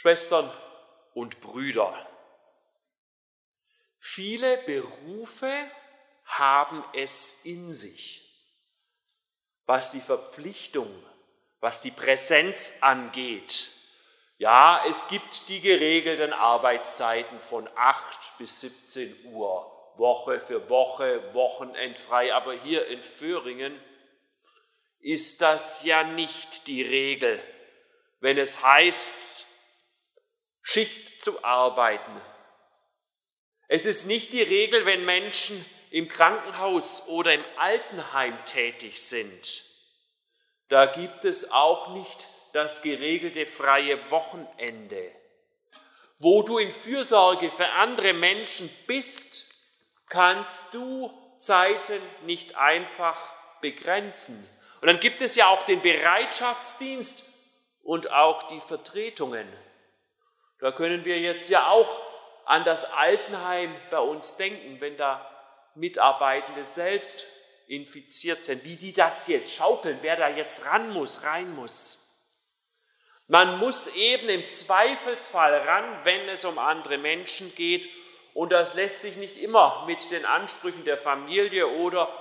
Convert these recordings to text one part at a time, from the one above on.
Schwestern und Brüder, viele Berufe haben es in sich, was die Verpflichtung, was die Präsenz angeht. Ja, es gibt die geregelten Arbeitszeiten von 8 bis 17 Uhr, Woche für Woche, wochenendfrei, aber hier in Föhringen ist das ja nicht die Regel, wenn es heißt, Schicht zu arbeiten. Es ist nicht die Regel, wenn Menschen im Krankenhaus oder im Altenheim tätig sind. Da gibt es auch nicht das geregelte freie Wochenende. Wo du in Fürsorge für andere Menschen bist, kannst du Zeiten nicht einfach begrenzen. Und dann gibt es ja auch den Bereitschaftsdienst und auch die Vertretungen. Da können wir jetzt ja auch an das Altenheim bei uns denken, wenn da Mitarbeitende selbst infiziert sind, wie die das jetzt schaukeln, wer da jetzt ran muss, rein muss. Man muss eben im Zweifelsfall ran, wenn es um andere Menschen geht. Und das lässt sich nicht immer mit den Ansprüchen der Familie oder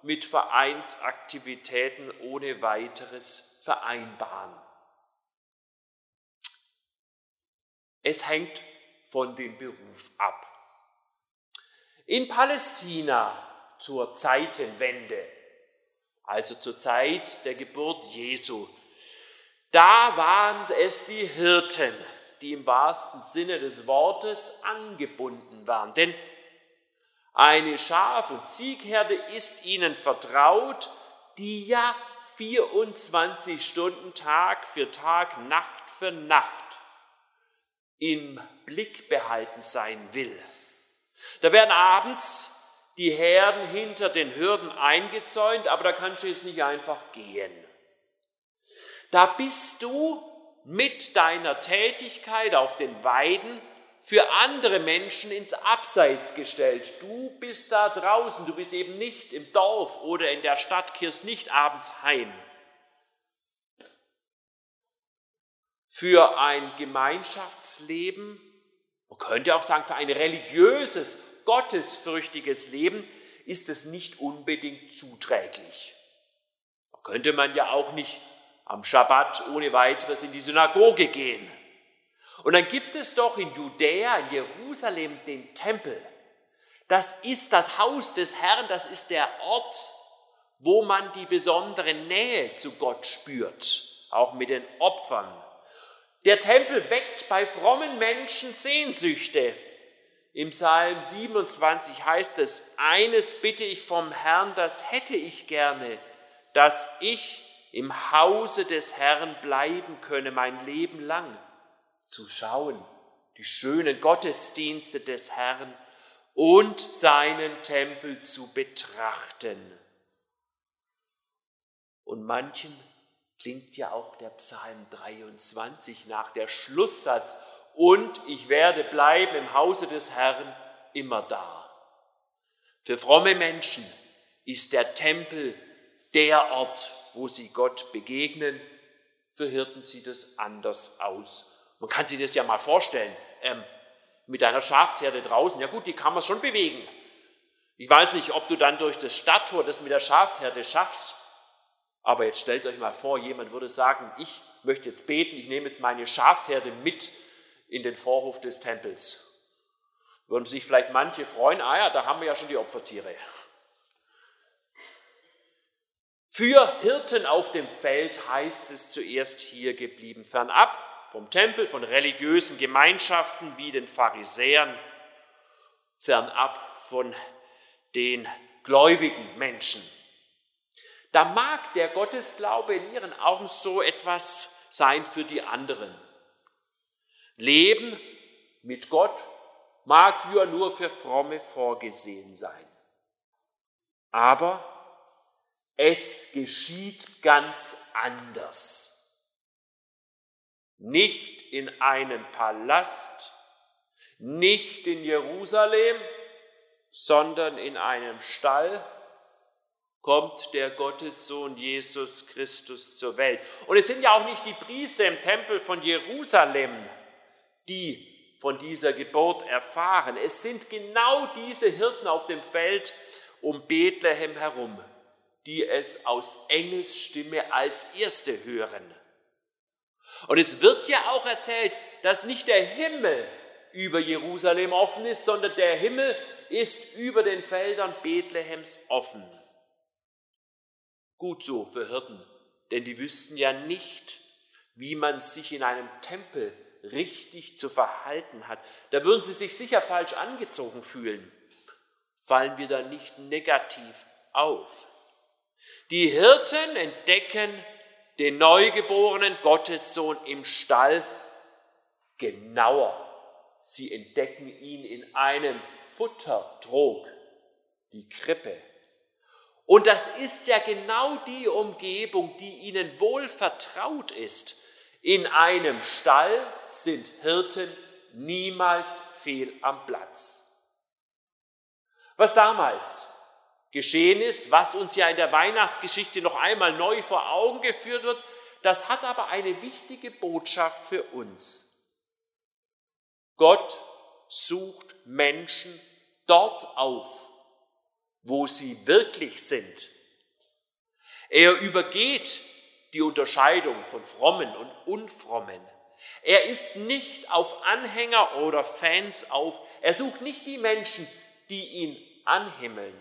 mit Vereinsaktivitäten ohne weiteres vereinbaren. Es hängt von dem Beruf ab. In Palästina zur Zeitenwende, also zur Zeit der Geburt Jesu, da waren es die Hirten, die im wahrsten Sinne des Wortes angebunden waren. Denn eine Schaf- und Ziegherde ist ihnen vertraut, die ja 24 Stunden Tag für Tag, Nacht für Nacht im Blick behalten sein will. Da werden abends die Herden hinter den Hürden eingezäunt, aber da kannst du jetzt nicht einfach gehen. Da bist du mit deiner Tätigkeit auf den Weiden für andere Menschen ins Abseits gestellt. Du bist da draußen, du bist eben nicht im Dorf oder in der Stadt, kehrst nicht abends heim. Für ein Gemeinschaftsleben, man könnte auch sagen, für ein religiöses gottesfürchtiges Leben ist es nicht unbedingt zuträglich. Da könnte man ja auch nicht am Schabbat ohne weiteres in die Synagoge gehen. Und dann gibt es doch in Judäa, in Jerusalem, den Tempel. Das ist das Haus des Herrn, das ist der Ort, wo man die besondere Nähe zu Gott spürt, auch mit den Opfern. Der Tempel weckt bei frommen Menschen Sehnsüchte, im Psalm 27 heißt es, eines bitte ich vom Herrn, das hätte ich gerne, dass ich im Hause des Herrn bleiben könne mein Leben lang, zu schauen, die schönen Gottesdienste des Herrn und seinen Tempel zu betrachten. Und manchen klingt ja auch der Psalm 23 nach der Schlusssatz, und ich werde bleiben im Hause des Herrn immer da. Für fromme Menschen ist der Tempel der Ort, wo sie Gott begegnen. Für Hirten sieht es anders aus. Man kann sich das ja mal vorstellen, ähm, mit einer Schafsherde draußen. Ja gut, die kann man schon bewegen. Ich weiß nicht, ob du dann durch das Stadttor das mit der Schafsherde schaffst. Aber jetzt stellt euch mal vor, jemand würde sagen, ich möchte jetzt beten, ich nehme jetzt meine Schafsherde mit in den Vorhof des Tempels. Würden sich vielleicht manche freuen, ah ja, da haben wir ja schon die Opfertiere. Für Hirten auf dem Feld heißt es zuerst hier geblieben, fernab vom Tempel, von religiösen Gemeinschaften wie den Pharisäern, fernab von den gläubigen Menschen. Da mag der Gottesglaube in ihren Augen so etwas sein für die anderen. Leben mit Gott mag ja nur für Fromme vorgesehen sein. Aber es geschieht ganz anders. Nicht in einem Palast, nicht in Jerusalem, sondern in einem Stall kommt der Gottessohn Jesus Christus zur Welt. Und es sind ja auch nicht die Priester im Tempel von Jerusalem, die von dieser Geburt erfahren. Es sind genau diese Hirten auf dem Feld um Bethlehem herum, die es aus Engels Stimme als erste hören. Und es wird ja auch erzählt, dass nicht der Himmel über Jerusalem offen ist, sondern der Himmel ist über den Feldern Bethlehems offen. Gut so für Hirten, denn die wüssten ja nicht, wie man sich in einem Tempel richtig zu verhalten hat. Da würden sie sich sicher falsch angezogen fühlen. Fallen wir da nicht negativ auf? Die Hirten entdecken den neugeborenen Gottessohn im Stall genauer. Sie entdecken ihn in einem Futtertrog, die Krippe. Und das ist ja genau die Umgebung, die ihnen wohl vertraut ist. In einem Stall sind Hirten niemals fehl am Platz. Was damals geschehen ist, was uns ja in der Weihnachtsgeschichte noch einmal neu vor Augen geführt wird, das hat aber eine wichtige Botschaft für uns. Gott sucht Menschen dort auf, wo sie wirklich sind. Er übergeht die Unterscheidung von frommen und unfrommen. Er ist nicht auf Anhänger oder Fans auf. Er sucht nicht die Menschen, die ihn anhimmeln.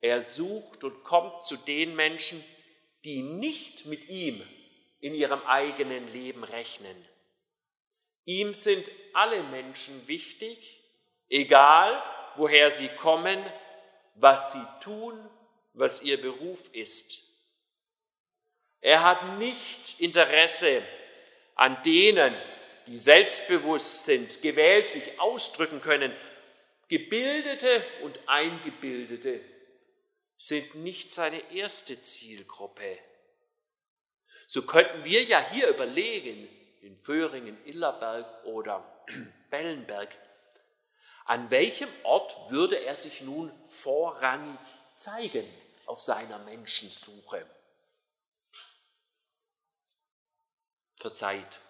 Er sucht und kommt zu den Menschen, die nicht mit ihm in ihrem eigenen Leben rechnen. Ihm sind alle Menschen wichtig, egal woher sie kommen, was sie tun, was ihr Beruf ist. Er hat nicht Interesse an denen, die selbstbewusst sind, gewählt sich ausdrücken können. Gebildete und Eingebildete sind nicht seine erste Zielgruppe. So könnten wir ja hier überlegen, in Föhringen, Illerberg oder Bellenberg, an welchem Ort würde er sich nun vorrangig zeigen auf seiner Menschensuche? Verzeiht,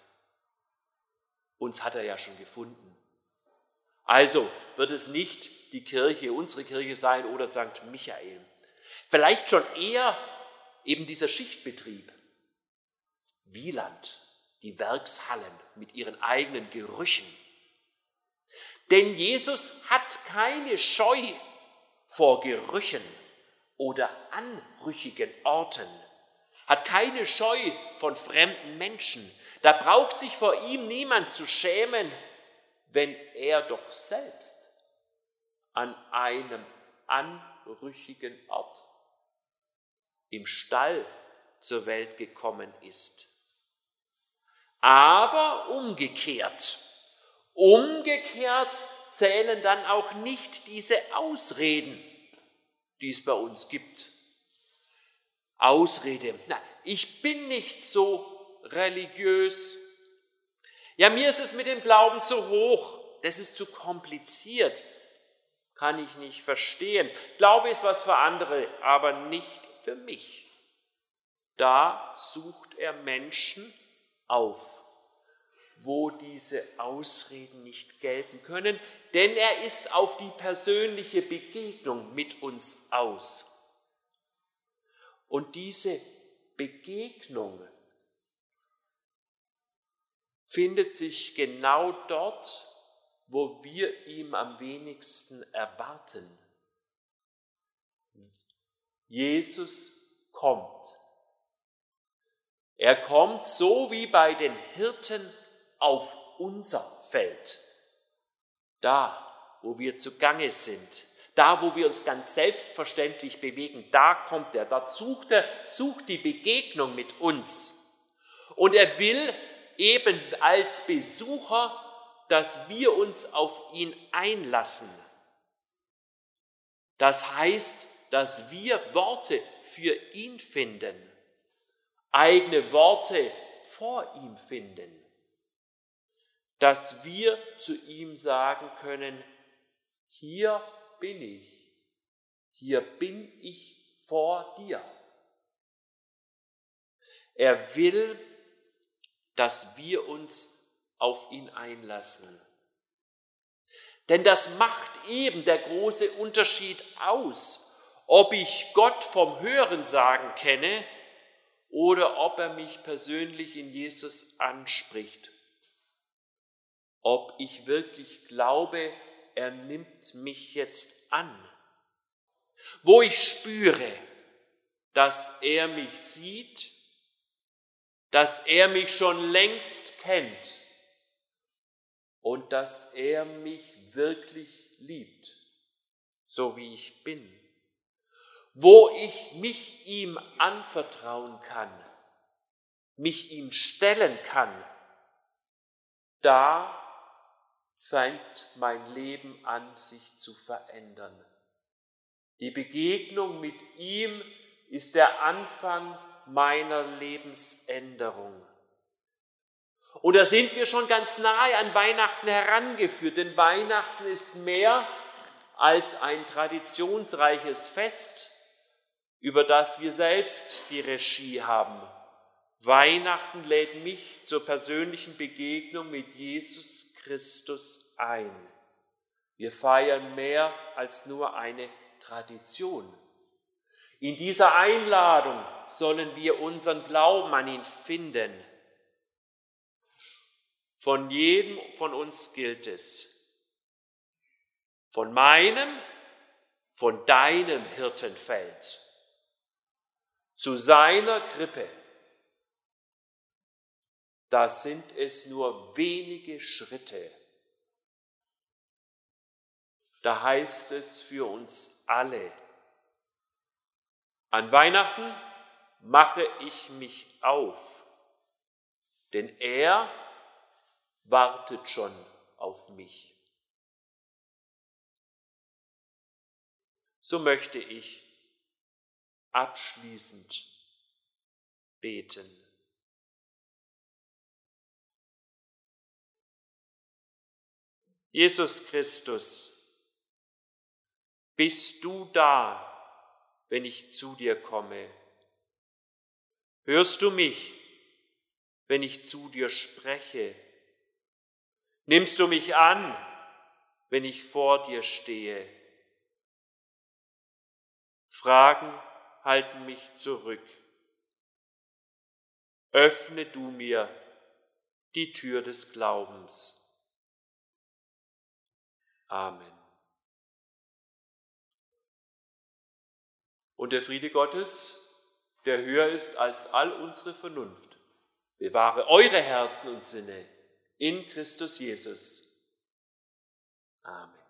uns hat er ja schon gefunden. Also wird es nicht die Kirche, unsere Kirche sein oder St. Michael. Vielleicht schon eher eben dieser Schichtbetrieb. Wieland, die Werkshallen mit ihren eigenen Gerüchen. Denn Jesus hat keine Scheu vor Gerüchen oder anrüchigen Orten, hat keine Scheu von fremden Menschen. Da braucht sich vor ihm niemand zu schämen, wenn er doch selbst an einem anrüchigen Ort im Stall zur Welt gekommen ist. Aber umgekehrt, umgekehrt zählen dann auch nicht diese Ausreden, die es bei uns gibt. Ausrede, na, ich bin nicht so religiös. Ja, mir ist es mit dem Glauben zu hoch, das ist zu kompliziert, kann ich nicht verstehen. Glaube ist was für andere, aber nicht für mich. Da sucht er Menschen auf wo diese Ausreden nicht gelten können, denn er ist auf die persönliche Begegnung mit uns aus. Und diese Begegnung findet sich genau dort, wo wir ihm am wenigsten erwarten. Jesus kommt. Er kommt so wie bei den Hirten auf unser Feld. Da, wo wir zugange sind, da, wo wir uns ganz selbstverständlich bewegen, da kommt er, da sucht er, sucht die Begegnung mit uns. Und er will eben als Besucher, dass wir uns auf ihn einlassen. Das heißt, dass wir Worte für ihn finden, eigene Worte vor ihm finden dass wir zu ihm sagen können, hier bin ich, hier bin ich vor dir. Er will, dass wir uns auf ihn einlassen. Denn das macht eben der große Unterschied aus, ob ich Gott vom Hören sagen kenne oder ob er mich persönlich in Jesus anspricht. Ob ich wirklich glaube, er nimmt mich jetzt an. Wo ich spüre, dass er mich sieht, dass er mich schon längst kennt und dass er mich wirklich liebt, so wie ich bin, wo ich mich ihm anvertrauen kann, mich ihm stellen kann, da fängt mein Leben an, sich zu verändern. Die Begegnung mit ihm ist der Anfang meiner Lebensänderung. Und da sind wir schon ganz nahe an Weihnachten herangeführt, denn Weihnachten ist mehr als ein traditionsreiches Fest, über das wir selbst die Regie haben. Weihnachten lädt mich zur persönlichen Begegnung mit Jesus Christus ein. Wir feiern mehr als nur eine Tradition. In dieser Einladung sollen wir unseren Glauben an ihn finden. Von jedem von uns gilt es. Von meinem, von deinem Hirtenfeld. Zu seiner Krippe. Da sind es nur wenige Schritte. Da heißt es für uns alle, an Weihnachten mache ich mich auf, denn er wartet schon auf mich. So möchte ich abschließend beten. Jesus Christus, bist du da, wenn ich zu dir komme? Hörst du mich, wenn ich zu dir spreche? Nimmst du mich an, wenn ich vor dir stehe? Fragen halten mich zurück. Öffne du mir die Tür des Glaubens. Amen. Und der Friede Gottes, der höher ist als all unsere Vernunft, bewahre eure Herzen und Sinne in Christus Jesus. Amen.